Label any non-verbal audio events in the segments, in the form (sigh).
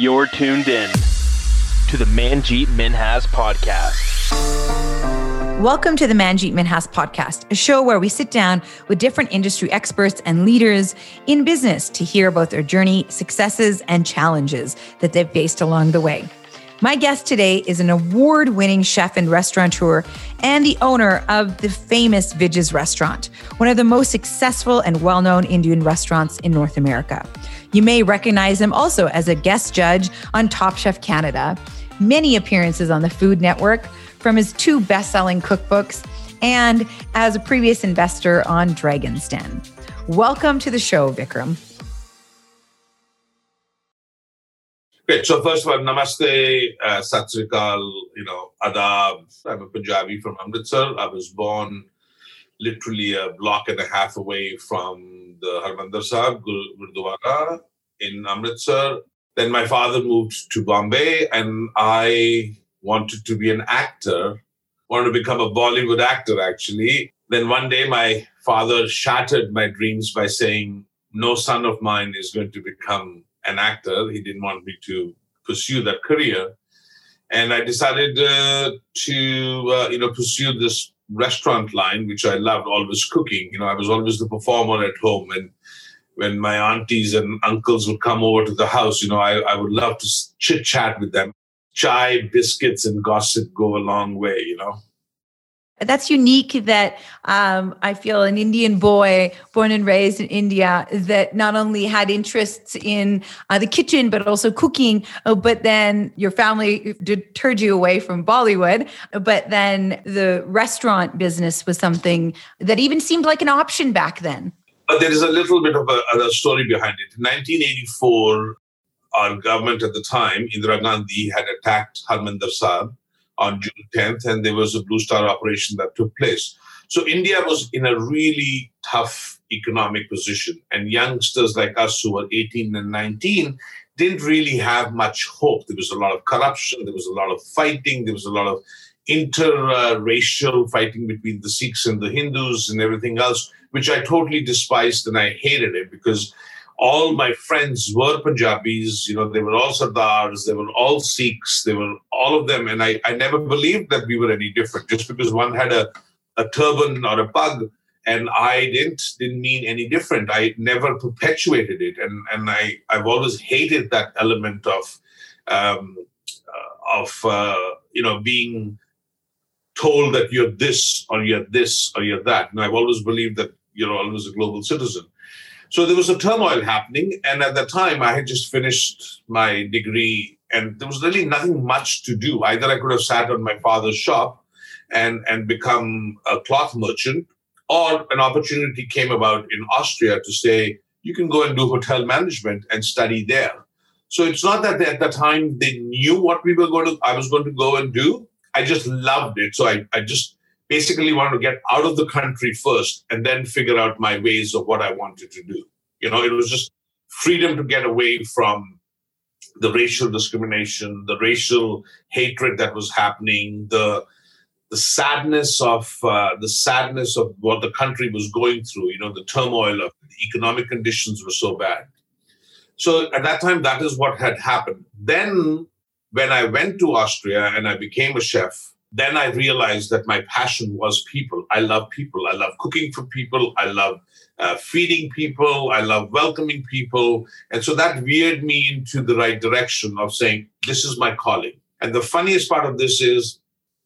You're tuned in to the Manjeet Minhas podcast. Welcome to the Manjeet Minhas podcast, a show where we sit down with different industry experts and leaders in business to hear about their journey, successes, and challenges that they've faced along the way. My guest today is an award winning chef and restaurateur and the owner of the famous Vij's restaurant, one of the most successful and well known Indian restaurants in North America. You may recognize him also as a guest judge on Top Chef Canada, many appearances on the Food Network from his two best selling cookbooks, and as a previous investor on Dragon's Den. Welcome to the show, Vikram. Great. So first of all, namaste, uh, satsrikal, you know, adab. I'm a Punjabi from Amritsar. I was born literally a block and a half away from the Harmandir Sahib Gurdwara in Amritsar. Then my father moved to Bombay, and I wanted to be an actor, wanted to become a Bollywood actor, actually. Then one day, my father shattered my dreams by saying, No son of mine is going to become an actor. He didn't want me to pursue that career. And I decided uh, to, uh, you know, pursue this restaurant line, which I loved, always cooking. You know, I was always the performer at home. And when my aunties and uncles would come over to the house, you know, I, I would love to chit chat with them. Chai, biscuits, and gossip go a long way, you know that's unique that um, I feel an Indian boy born and raised in India that not only had interests in uh, the kitchen, but also cooking, uh, but then your family deterred you away from Bollywood. But then the restaurant business was something that even seemed like an option back then. But there is a little bit of a, a story behind it. In 1984, our government at the time, Indira Gandhi, had attacked Harmandir Sahib on June 10th, and there was a Blue Star operation that took place. So India was in a really tough economic position, and youngsters like us who were 18 and 19 didn't really have much hope. There was a lot of corruption, there was a lot of fighting, there was a lot of interracial fighting between the Sikhs and the Hindus and everything else, which I totally despised and I hated it because all my friends were Punjabis, you know, they were all Sardars, they were all Sikhs, they were all of them. And I, I never believed that we were any different just because one had a, a turban or a pug and I didn't didn't mean any different. I never perpetuated it. And, and I, I've always hated that element of, um, uh, of uh, you know, being told that you're this or you're this or you're that. And I've always believed that you're always a global citizen. So there was a turmoil happening. And at the time, I had just finished my degree, and there was really nothing much to do. Either I could have sat on my father's shop and, and become a cloth merchant, or an opportunity came about in Austria to say, you can go and do hotel management and study there. So it's not that at the time they knew what we were going to, I was going to go and do. I just loved it. So I, I just basically wanted to get out of the country first and then figure out my ways of what I wanted to do. You know, it was just freedom to get away from the racial discrimination, the racial hatred that was happening, the the sadness of uh, the sadness of what the country was going through. You know, the turmoil of the economic conditions were so bad. So at that time, that is what had happened. Then, when I went to Austria and I became a chef, then I realized that my passion was people. I love people. I love cooking for people. I love uh, feeding people. I love welcoming people. And so that veered me into the right direction of saying, this is my calling. And the funniest part of this is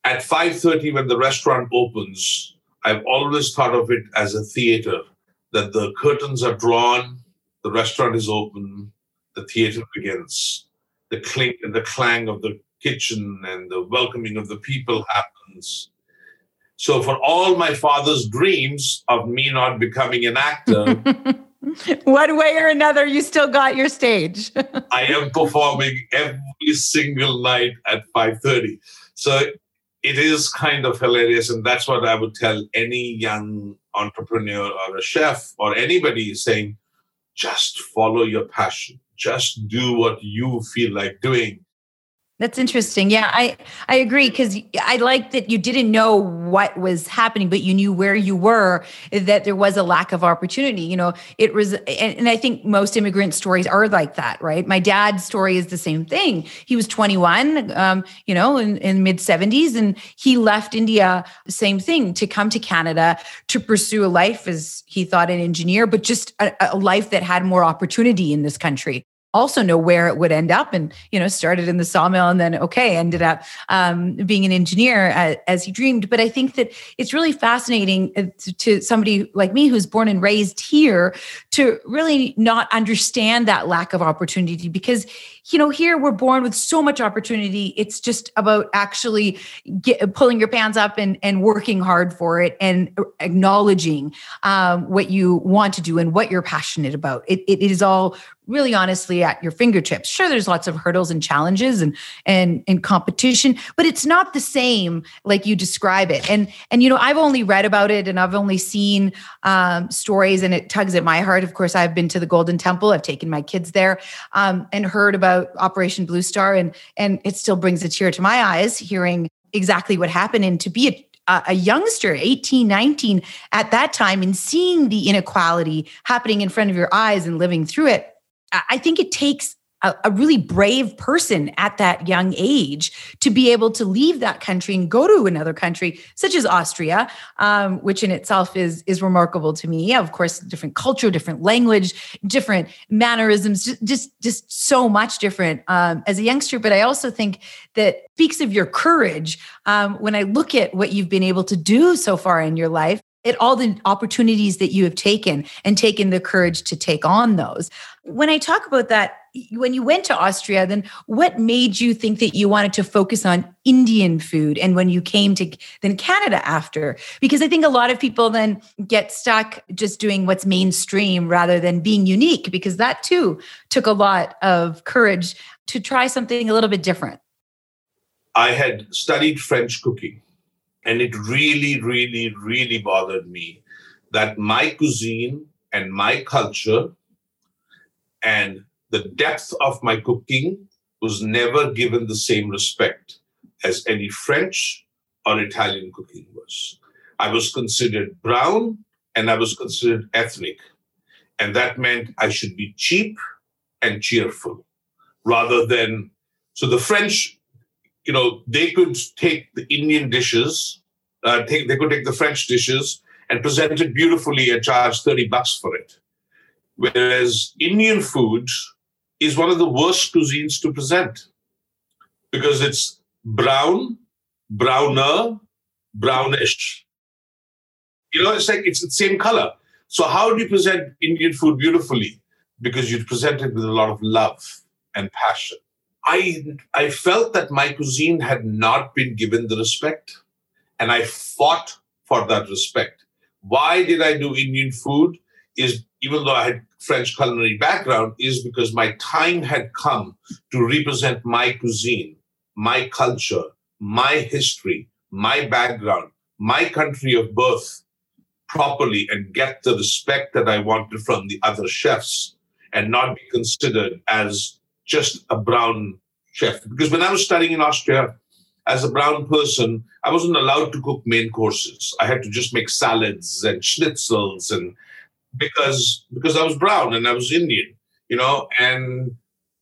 at 5.30 when the restaurant opens, I've always thought of it as a theater, that the curtains are drawn, the restaurant is open, the theater begins. The clink and the clang of the kitchen and the welcoming of the people happens. So, for all my father's dreams of me not becoming an actor, (laughs) one way or another, you still got your stage. (laughs) I am performing every single night at 5:30. So it is kind of hilarious, and that's what I would tell any young entrepreneur or a chef or anybody saying, just follow your passion. Just do what you feel like doing That's interesting. Yeah, I I agree because I like that you didn't know what was happening, but you knew where you were. That there was a lack of opportunity. You know, it was, and, and I think most immigrant stories are like that, right? My dad's story is the same thing. He was 21, um, you know, in, in mid 70s, and he left India, same thing, to come to Canada to pursue a life as he thought an engineer, but just a, a life that had more opportunity in this country also know where it would end up and you know started in the sawmill and then okay ended up um, being an engineer as, as, he dreamed but i think that it's really fascinating uh, to, to somebody like me who's born and raised here to really not understand that lack of opportunity because you know, here we're born with so much opportunity. It's just about actually get, pulling your pants up and, and working hard for it and acknowledging um, what you want to do and what you're passionate about. It, it is all really honestly at your fingertips. Sure, there's lots of hurdles and challenges and and and competition, but it's not the same like you describe it. And and you know, I've only read about it and I've only seen um, stories, and it tugs at my heart. Of course, I've been to the Golden Temple. I've taken my kids there um, and heard about Operation Blue Star, and and it still brings a tear to my eyes hearing exactly what happened. And to be a, a youngster, 18, 19 at that time, and seeing the inequality happening in front of your eyes and living through it, I think it takes a, a, really brave person at that young age to be able to leave that country and go to another country such as Austria, um, which in itself is is remarkable to me. Of course, different culture, different language, different mannerisms, just just, so much different um, as a youngster. But I also think that speaks of your courage um, when I look at what you've been able to do so far in your life at all the opportunities that you have taken and taken the courage to take on those. When I talk about that, when you went to Austria, then what made you think that you wanted to focus on Indian food? And when you came to then Canada after, because I think a lot of people then get stuck just doing what's mainstream rather than being unique, because that too took a lot of courage to try something a little bit different. I had studied French cooking and it really, really, really bothered me that my cuisine and my culture and the depth of my cooking was never given the same respect as any French or Italian cooking was. I was considered brown and I was considered ethnic. And that meant I should be cheap and cheerful rather than. So the French you know, they could take the Indian dishes, uh, take, they could take the French dishes and present it beautifully and charge 30 bucks for it. Whereas Indian food is one of the worst cuisines to present because it's brown, browner, brownish. You know, it's like it's the same color. So, how do you present Indian food beautifully? Because you present it with a lot of love and passion. I I felt that my cuisine had not been given the respect, and I fought for that respect. Why did I do Indian food? Is even though I had French culinary background, is because my time had come to represent my cuisine, my culture, my history, my background, my country of birth properly and get the respect that I wanted from the other chefs and not be considered as just a brown chef. Because when I was studying in Austria as a brown person, I wasn't allowed to cook main courses. I had to just make salads and schnitzels and because because I was brown and I was Indian, you know, and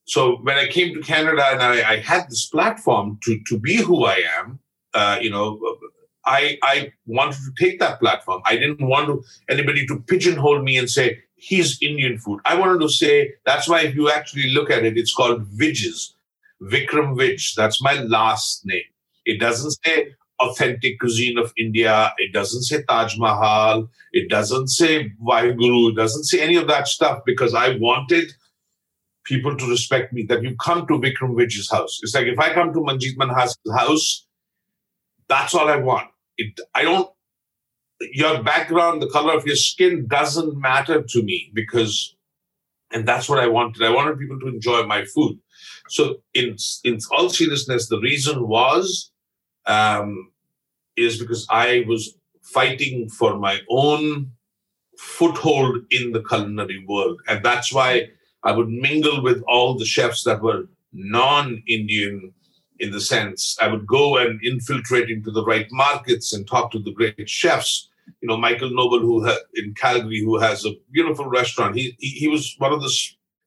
so when I came to Canada and I, I had this platform to to be who I am, uh, you know, I I wanted to take that platform. I didn't want to, anybody to pigeonhole me and say he's Indian food. I wanted to say that's why if you actually look at it, it's called Vij's, Vikram Vij. That's my last name. It doesn't say authentic cuisine of India. It doesn't say Taj Mahal. It doesn't say Vaheguru. It doesn't say any of that stuff because I wanted people to respect me. That you come to Vikram Vij's house. It's like if I come to Manjeet Minhas's house, that's all I want. It, I don't. Your background, the color of your skin doesn't matter to me because, and that's what I wanted. I wanted people to enjoy my food. So, in in all seriousness, the reason was um, is because I was fighting for my own foothold in the culinary world. And that's why I would mingle with all the chefs that were non Indian in the sense I would go and infiltrate into the right markets and talk to the great chefs. You know, Michael Noble, who ha- in Calgary, who has a beautiful restaurant. He, he he was one of the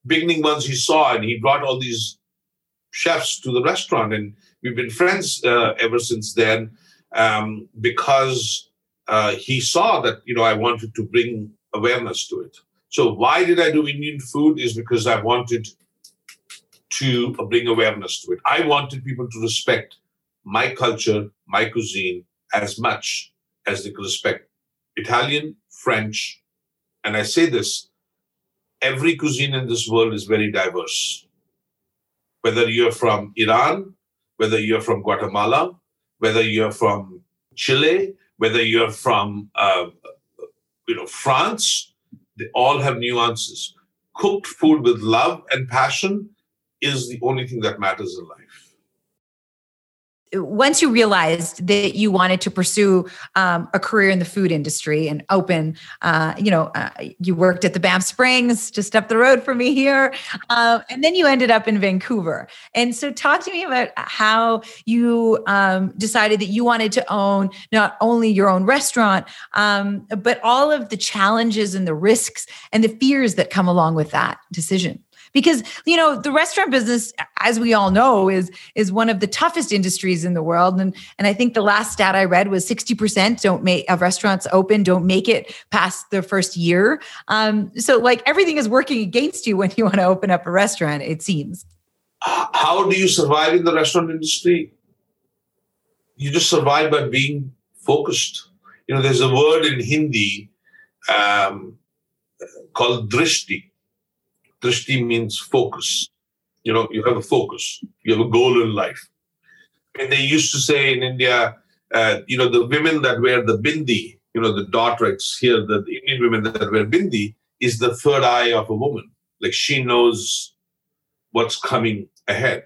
beginning ones he saw, and he brought all these chefs to the restaurant, and we've been friends uh, ever since then um, because uh, he saw that you know I wanted to bring awareness to it. So why did I do Indian food? Is because I wanted to bring awareness to it. I wanted people to respect my culture, my cuisine as much as they could respect Italian, French, and I say this every cuisine in this world is very diverse. Whether you're from Iran, whether you're from Guatemala, whether you're from Chile, whether you're from uh, you know France, they all have nuances. Cooked food with love and passion is the only thing that matters in life once you realized that you wanted to pursue um, a career in the food industry and open, uh, you know, uh, you worked at the Banff Springs just up the road from me here, uh, and then you ended up in Vancouver. And so, talk to me about how you um, decided that you wanted to own not only your own restaurant, um, but all of the challenges and the risks and the fears that come along with that decision because you know the restaurant business as we all know is is one of the toughest industries in the world. And and i think the last stat i read was 60% don't make of restaurants open don't make it past their first year. Um, so like everything is working against you when you want to open up a restaurant it seems. How do you survive in the restaurant industry? You just survive by being focused. You know there's a word in hindi um, called drishti Drishti means focus. You know, you have a focus, you have a goal in life. And they used to say in India, uh, you know, the women that wear the bindi, you know, the rights here, the, the Indian women that wear bindi is the third eye of a woman. Like she knows what's coming ahead.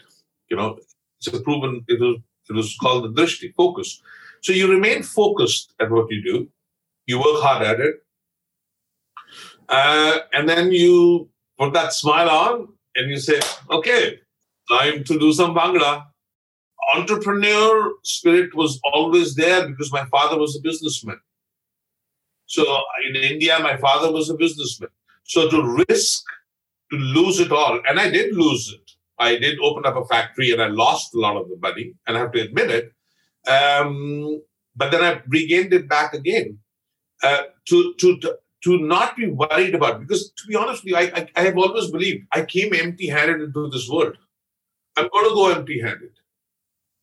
You know, it's a proven, it was, it was called the drishti, focus. So you remain focused at what you do, you work hard at it, uh, and then you put that smile on and you say, okay, time to do some bhangra. Entrepreneur spirit was always there because my father was a businessman. So in India, my father was a businessman. So to risk to lose it all, and I did lose it. I did open up a factory and I lost a lot of the money, and I have to admit it. Um, but then I regained it back again. Uh, to, to, to to not be worried about because to be honest with you, I, I, I have always believed I came empty-handed into this world. I'm going to go empty-handed.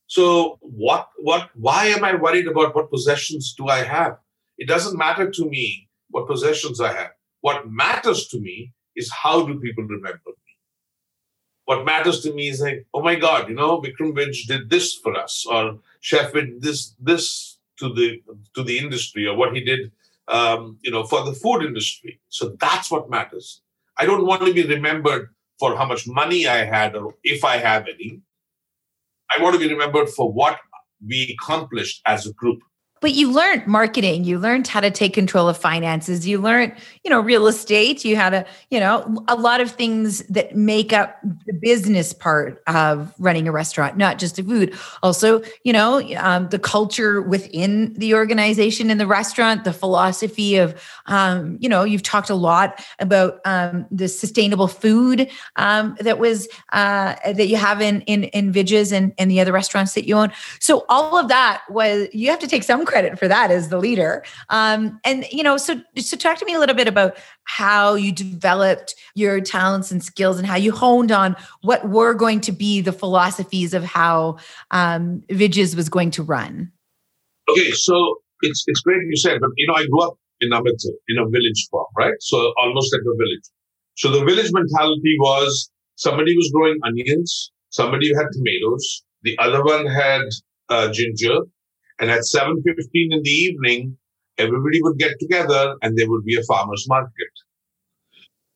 So what what why am I worried about what possessions do I have? It doesn't matter to me what possessions I have. What matters to me is how do people remember me? What matters to me is like, oh my God, you know, Vikram Vij did this for us, or Chef did this this to the to the industry, or what he did um, you know, for the food industry. So that's what matters. I don't want to be remembered for how much money I had or if I have any. I want to be remembered for what we accomplished as a group but you learned marketing you learned how to take control of finances you learned you know real estate you had a you know a lot of things that make up the business part of running a restaurant not just the food. Also you know um, the culture within the organization in the restaurant the philosophy of um, you know you've talked a lot about um, the sustainable food um, that was uh, that you have in in in Vij's and, and the other restaurants that you own. So all of that was you have to take some credit for that as the leader. Um, and you know, so so talk to me a little bit about how you developed your talents and skills and how you honed on what were going to be the philosophies of how um, Vij's was going to run. Okay, so it's it's great you said, but you know, I grew up in Amritsar in a village farm, right? So almost like a village. So the village mentality was somebody was growing onions, somebody had tomatoes, the other one had uh, ginger, and at 7.15 in the evening, everybody would get together and there would be a farmer's market.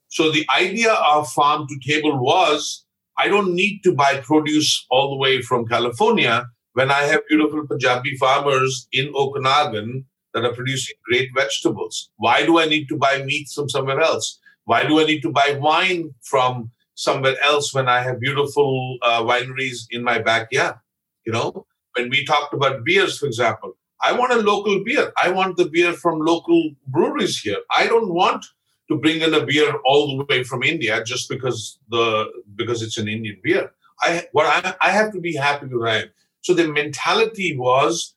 So the idea of farm to table was I don't need to buy produce all the way from California when I have beautiful Punjabi farmers in Okanagan that are producing great vegetables. Why do I need to buy meat from somewhere else? Why do I need to buy wine from somewhere else when I have beautiful uh, wineries in my backyard? You know, when we talked about beers, for example, I want a local beer. I want the beer from local breweries here. I don't want to bring in a beer all the way from India just because the because it's an Indian beer. I what I, I have to be happy with I am. So the mentality was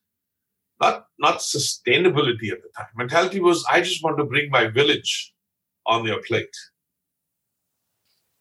not not sustainability at the time. Mentality was I just want to bring my village on their plate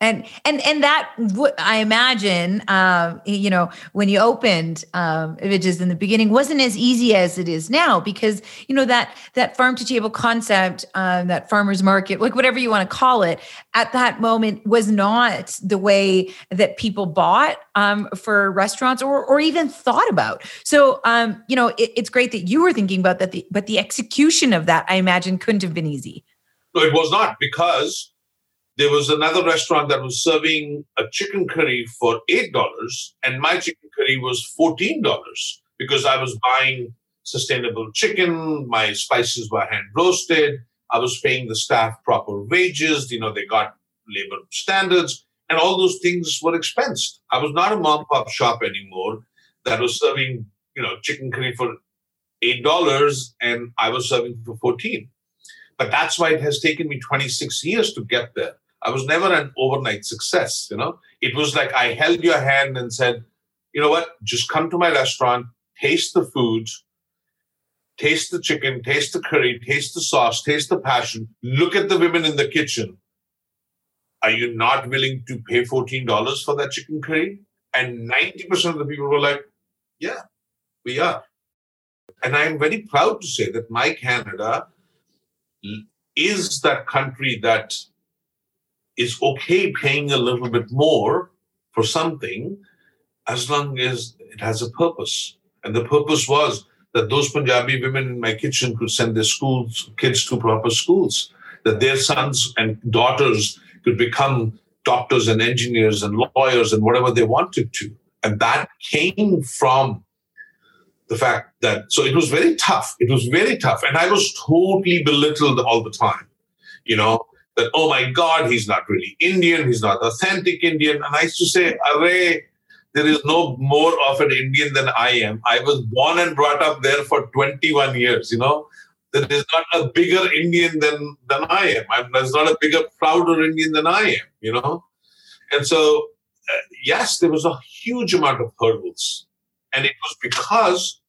and and and that I imagine, uh, you know, when you opened um, images in the beginning, wasn't as easy as it is now because you know that that farm to table concept, um, that farmers market, like whatever you want to call it, at that moment was not the way that people bought um, for restaurants or or even thought about. So, um, you know, it, it's great that you were thinking about that, the, but the execution of that, I imagine, couldn't have been easy. No, it was not because there was another restaurant that was serving a chicken curry for $8 and my chicken curry was $14 because I was buying sustainable chicken, my spices were hand roasted, I was paying the staff proper wages, you know, they got labor standards, and all those things were expensed. I was not a mom pop shop anymore that was serving, you know, chicken curry for $8 and I was serving for 14. But that's why it has taken me 26 years to get there. I was never an overnight success. You know, it was like I held your hand and said, you know what, just come to my restaurant, taste the food, taste the chicken, taste the curry, taste the sauce, taste the passion. Look at the women in the kitchen. Are you not willing to pay $14 for that chicken curry? And 90% of the people were like, yeah, we are. And I'm very proud to say that my Canada is that country that is okay paying a little bit more for something as long as it has a purpose. And the purpose was that those Punjabi women in my kitchen could send their schools kids to proper schools, that their sons and daughters could become doctors and engineers and lawyers and whatever they wanted to. And that came from the fact that so it was very tough. It was very tough. And I was totally belittled all the time. You know, that, oh my God, he's not really Indian, he's not authentic Indian. And I used to say, Array, there is no more of an Indian than I am. I was born and brought up there for 21 years, you know. There is not a bigger Indian than, than I am. I'm, there's not a bigger, prouder Indian than I am, you know. And so, uh, yes, there was a huge amount of hurdles. And it was because,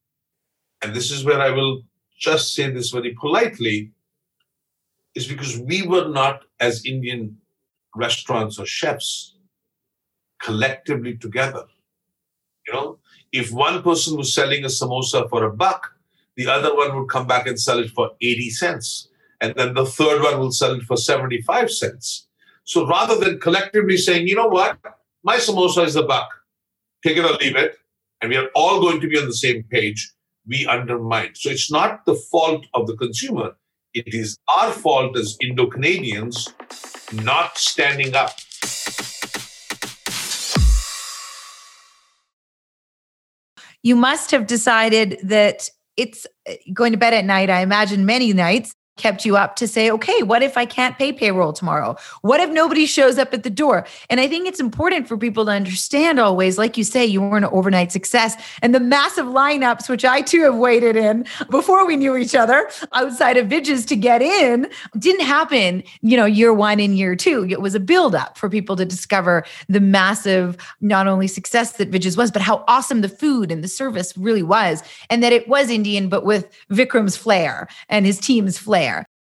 and this is where I will just say this very politely, is because we were not, as Indian restaurants or chefs, collectively together. You know, if one person was selling a samosa for a buck, the other one would come back and sell it for 80 cents. And then the third one will sell it for 75 cents. So rather than collectively saying, you know what, my samosa is a buck, take it or leave it, and we are all going to be on the same page, we undermine. So it's not the fault of the consumer, it is our fault as Indo Canadians not standing up. You must have decided that it's going to bed at night. I imagine many nights kept you up to say, okay, what if I can't pay payroll tomorrow? What if nobody shows up at the door? And I think it's important for people to understand always, like you say, you weren't an overnight success. And the massive lineups, which I too have waited in before we knew each other outside of Vij's to get in, didn't happen, you know, year one and year two. It was a buildup for people to discover the massive, not only success that Vij's was, but how awesome the food and the service really was. And that it was Indian, but with Vikram's flair and his team's flair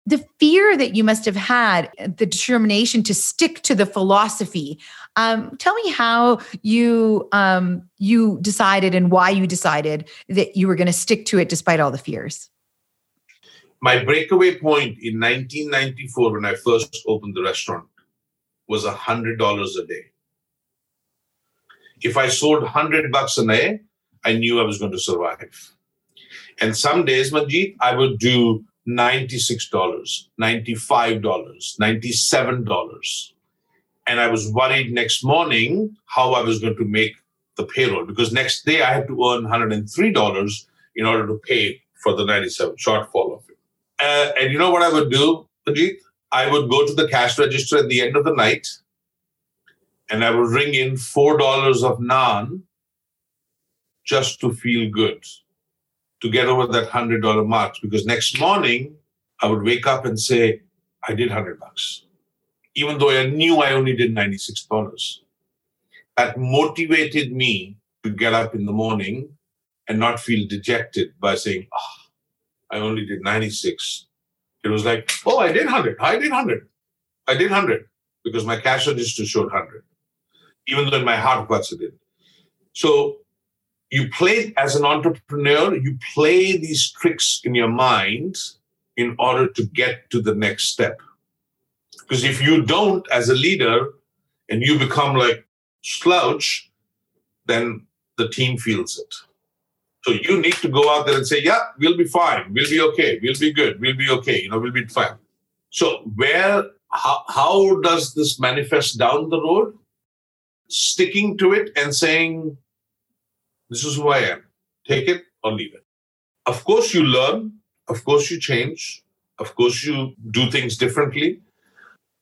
the fear that you must have had the determination to stick to the philosophy. Um, tell me how you um, you decided and why you decided that you were going to stick to it despite all the fears. My breakaway point in 1994 when i first opened the restaurant was $100 a day. If i sold 100 bucks a day i knew i was going to survive. And some days manjeet i would do $96, $95, $97. And I was worried next morning how I was going to make the payroll because next day I had to earn $103 in order to pay for the 97 shortfall of it. Uh, and you know what I would do, Ajit? I would go to the cash register at the end of the night and I would ring in $4 of naan just to feel good, to get over that $100 mark. Because next morning, I would wake up and say, I did 100 bucks, even though I knew I only did $96. That motivated me to get up in the morning and not feel dejected by saying, oh, I only did 96. It was like, oh, I did 100. I did 100. I did 100 because my cash register showed 100, even though in my heart of hearts it did. So you play as an entrepreneur, you play these tricks in your mind in order to get to the next step. Because if you don't, as a leader, and you become like slouch, then the team feels it. So you need to go out there and say, yeah, we'll be fine. We'll be okay. We'll be good. We'll be okay. You know, we'll be fine. So where, how, how does this manifest down the road? Sticking to it and saying, this is who I am. Take it or leave it. Of course, you learn. Of course, you change. Of course, you do things differently.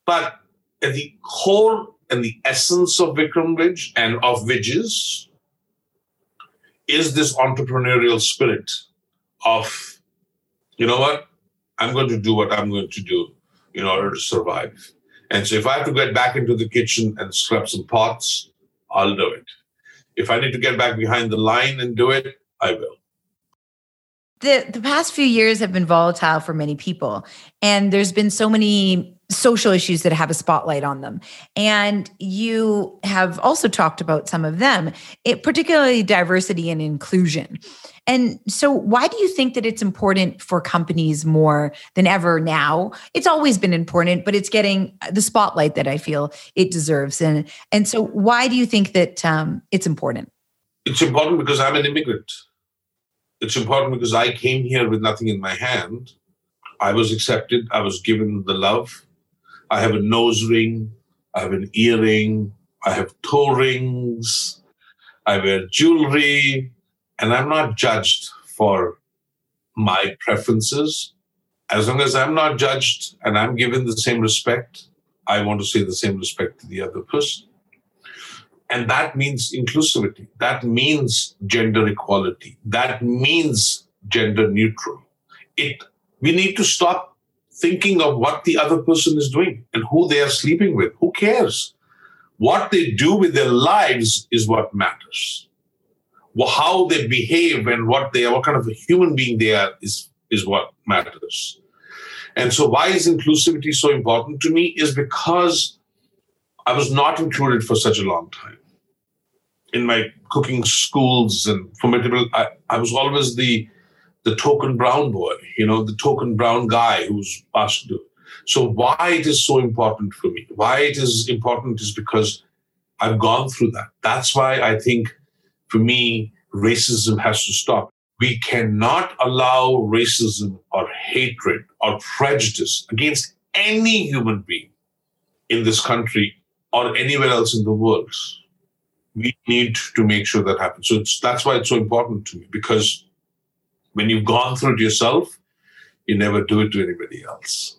But at the core and the essence of Vikram Vij and of Vij's is this entrepreneurial spirit of, you know what, I'm going to do what I'm going to do in order to survive. And so if I have to get back into the kitchen and scrub some pots, I'll do it. If I need to get back behind the line and do it, I will. The, the past few years have been volatile for many people. And there's been so many social issues that have a spotlight on them. And you have also talked about some of them, it, particularly diversity and inclusion. And so, why do you think that it's important for companies more than ever now? It's always been important, but it's getting the spotlight that I feel it deserves. And and so, why do you think that um, it's important? It's important because I'm an immigrant. It's important because I came here with nothing in my hand. I was accepted. I was given the love. I have a nose ring. I have an earring. I have toe rings. I wear jewelry and I'm not judged for my preferences. As long as I'm not judged and I'm given the same respect, I want to say the same respect to the other person. And that means inclusivity. That means gender equality. That means gender neutral. It, we need to stop thinking of what the other person is doing and who they are sleeping with. Who cares? What they do with their lives is what matters how they behave and what they are, what kind of a human being they are is, is what matters. And so why is inclusivity so important to me is because I was not included for such a long time. In my cooking schools and formidable, I, I was always the the token brown boy, you know, the token brown guy who's asked to. So why it is so important for me? Why it is important is because I've gone through that. That's why I think for me, racism has to stop. We cannot allow racism or hatred or prejudice against any human being in this country or anywhere else in the world. We need to make sure that happens. So that's why it's so important to me because when you've gone through it yourself, you never do it to anybody else.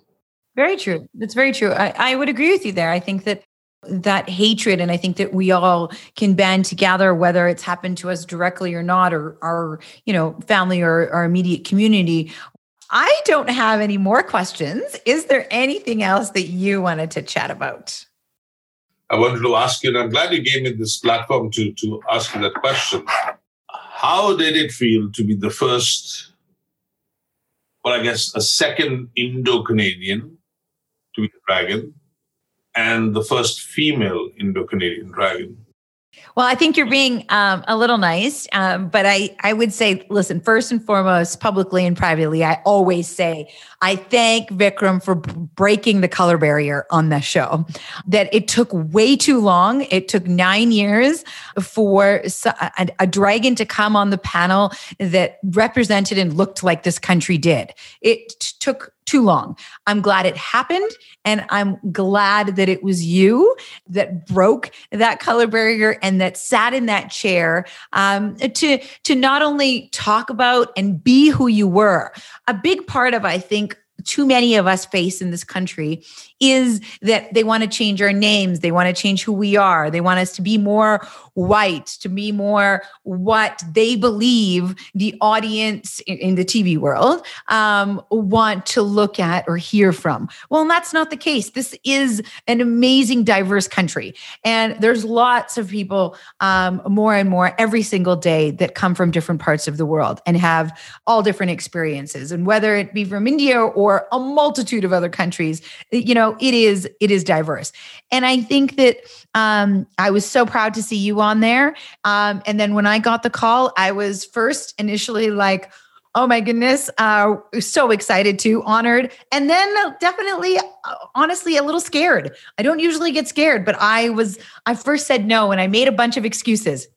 Very true. That's very true. I, I would agree with you there. I think that that hatred and i think that we all can band together whether it's happened to us directly or not or our you know family or our immediate community i don't have any more questions is there anything else that you wanted to chat about i wanted to ask you and i'm glad you gave me this platform to to ask you that question how did it feel to be the first well i guess a second indo-canadian to be a dragon and the first female Indo Canadian dragon. Well, I think you're being um, a little nice, um, but I, I would say, listen, first and foremost, publicly and privately, I always say I thank Vikram for breaking the color barrier on the show. That it took way too long. It took nine years for a, a dragon to come on the panel that represented and looked like this country did. It took too long. I'm glad it happened. And I'm glad that it was you that broke that color barrier and that sat in that chair um, to, to not only talk about and be who you were. A big part of, I think, too many of us face in this country is that they want to change our names. They want to change who we are. They want us to be more white, to be more what they believe the audience in, the TV world um, want to look at or hear from. Well, that's not the case. This is an amazing, diverse country. And there's lots of people, um, more and more every single day, that come from different parts of the world and have all different experiences. And whether it be from India or a multitude of other countries, you know, it is it is diverse. And I think that um, I was so proud to see you on there. Um, and then when I got the call, I was first initially like, oh my goodness, uh, so excited to, honored, and then definitely, uh, honestly, a little scared. I don't usually get scared, but I was, I first said no and I made a bunch of excuses.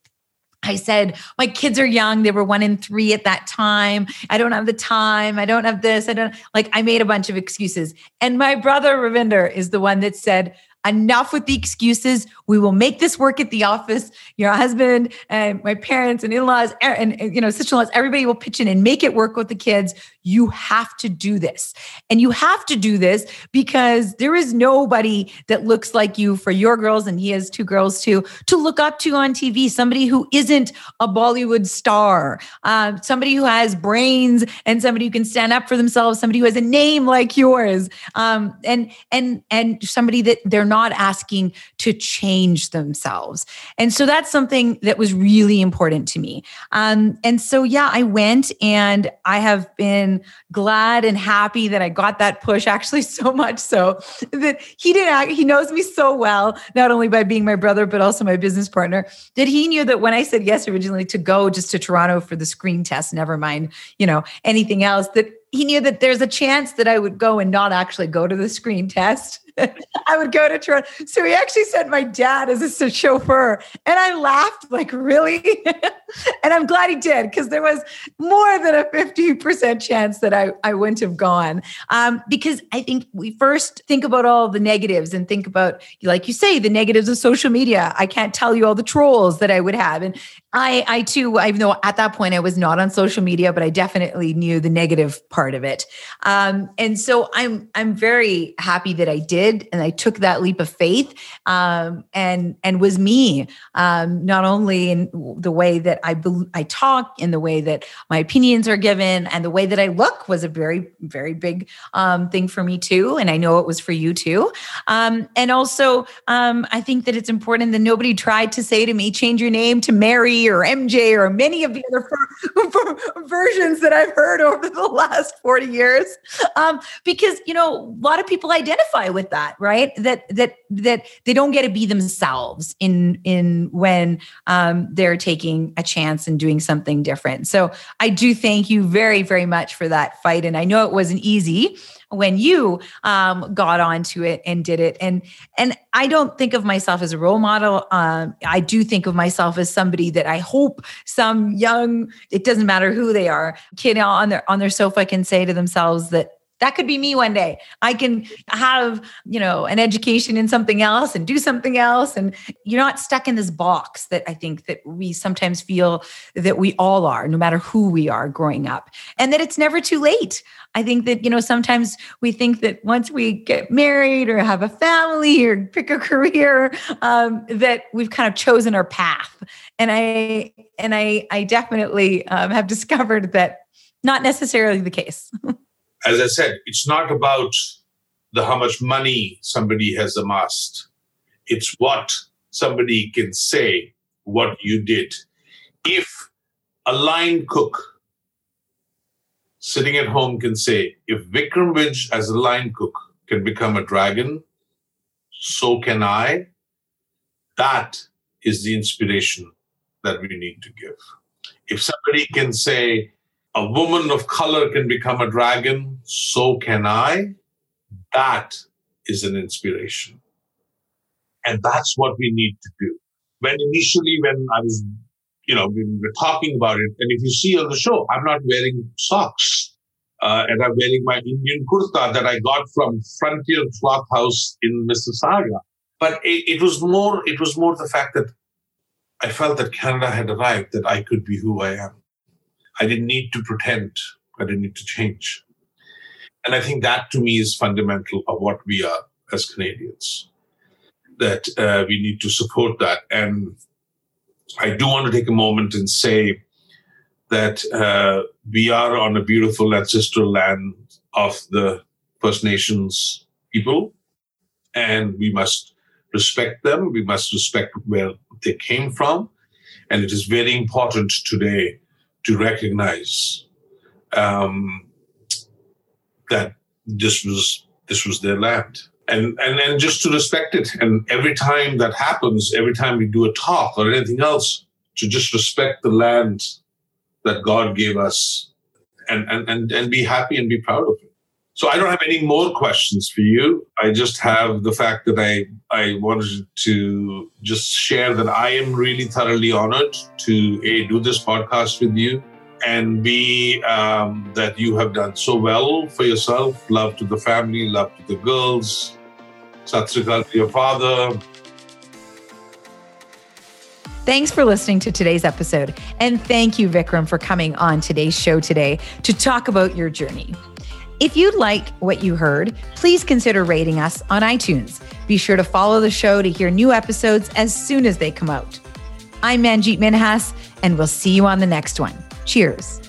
I said, my kids are young. They were one in three at that time. I don't have the time. I don't have this. I don't like, I made a bunch of excuses. And my brother Ravinder is the one that said, enough with the excuses. We will make this work at the office. Your husband and my parents and in-laws and, and you know sister-in-laws, everybody will pitch in and make it work with the kids. You have to do this. And you have to do this because there is nobody that looks like you for your girls, and he has two girls too, to look up to on TV. Somebody who isn't a Bollywood star, um, somebody who has brains and somebody who can stand up for themselves, somebody who has a name like yours, um, and and and somebody that they're not asking to change themselves. And so that's something that was really important to me. Um, and so yeah, I went and I have been glad and happy that I got that push. Actually, so much so that he didn't. act, He knows me so well, not only by being my brother but also my business partner. That he knew that when I said yes originally to go just to Toronto for the screen test, never mind, you know, anything else. That he knew that there's a chance that I would go and not actually go to the screen test. (laughs) I would go to Toronto. So he actually sent my dad as a chauffeur. And I laughed, like, really? (laughs) and I'm glad he did because there was more than a 50% chance that I, I wouldn't have gone. Um, because I think we first think about all the negatives and think about, like you say, the negatives of social media. I can't tell you all the trolls that I would have. And I, I too, I know at that point I was not on social media, but I definitely knew the negative part of it. Um, and so I'm, I'm very happy that I did, and I took that leap of faith, um, and and was me, um, not only in the way that I I talk, in the way that my opinions are given, and the way that I look was a very, very big um, thing for me too, and I know it was for you too. Um, and also, um, I think that it's important that nobody tried to say to me, change your name to Mary or MJ or many of the other (laughs) versions that I've heard over the (laughs) last 40 years. Um, because, you know, a lot of people identify with that, right? That, that, that they don't get to be themselves in, in when um, they're taking a chance and doing something different. So I do thank you very, very much for that fight. And I know it wasn't easy when you um, got onto it and did it. And and I don't think of myself as a role model. Um, I do think of myself as somebody that I hope some young, it doesn't matter who they are, kid on their on their sofa can say to themselves that that could be me one day. I can have you know an education in something else and do something else and you're not stuck in this box that i think that we sometimes feel that we all are no matter who we are growing up and that it's never too late. I think that you know sometimes we think that once we get married or have a family or pick a career um, that we've kind of chosen our path. And i and i i definitely um, have discovered that not necessarily the case (laughs) as I said, it's not about the how much money somebody has amassed. It's what somebody can say what you did. If a line cook sitting at home can say, if Vikram Vij as a line cook can become a dragon, so can I. That is the inspiration that we need to give. If somebody can say, a woman of color can become a dragon, so can I. That is an inspiration. And that's what we need to do. When initially, when I was, you know, we were talking about it, and if you see on the show, I'm not wearing socks. Uh, and I'm wearing my Indian kurta that I got from Frontier Cloth House in Mississauga. But it, it was more, it was more the fact that I felt that Canada had arrived, that I could be who I am. I didn't need to pretend. I didn't need to change. And I think that to me is fundamental of what we are as Canadians. That uh, we need to support that. And I do want to take a moment and say that uh, we are on a beautiful ancestral land of the First Nations people, and we must respect them. We must respect where they came from. And it is very important today to recognize um, that this was this was their land. And, and and just to respect it. And every time that happens, every time we do a talk or anything else, to just respect the land that God gave us and, and, and, and be happy and be proud of it. So I don't have any more questions for you. I just have the fact that I I wanted to just share that I am really thoroughly honored to a do this podcast with you, and b um, that you have done so well for yourself. Love to the family, love to the girls. Sat Sri Akal to your father. Thanks for listening to today's episode. And thank you, Vikram, for coming on today's show today to talk about your journey. If you like what you heard, please consider rating us on iTunes. Be sure to follow the show to hear new episodes as soon as they come out. I'm Manjit Minhas, and we'll see you on the next one. Cheers.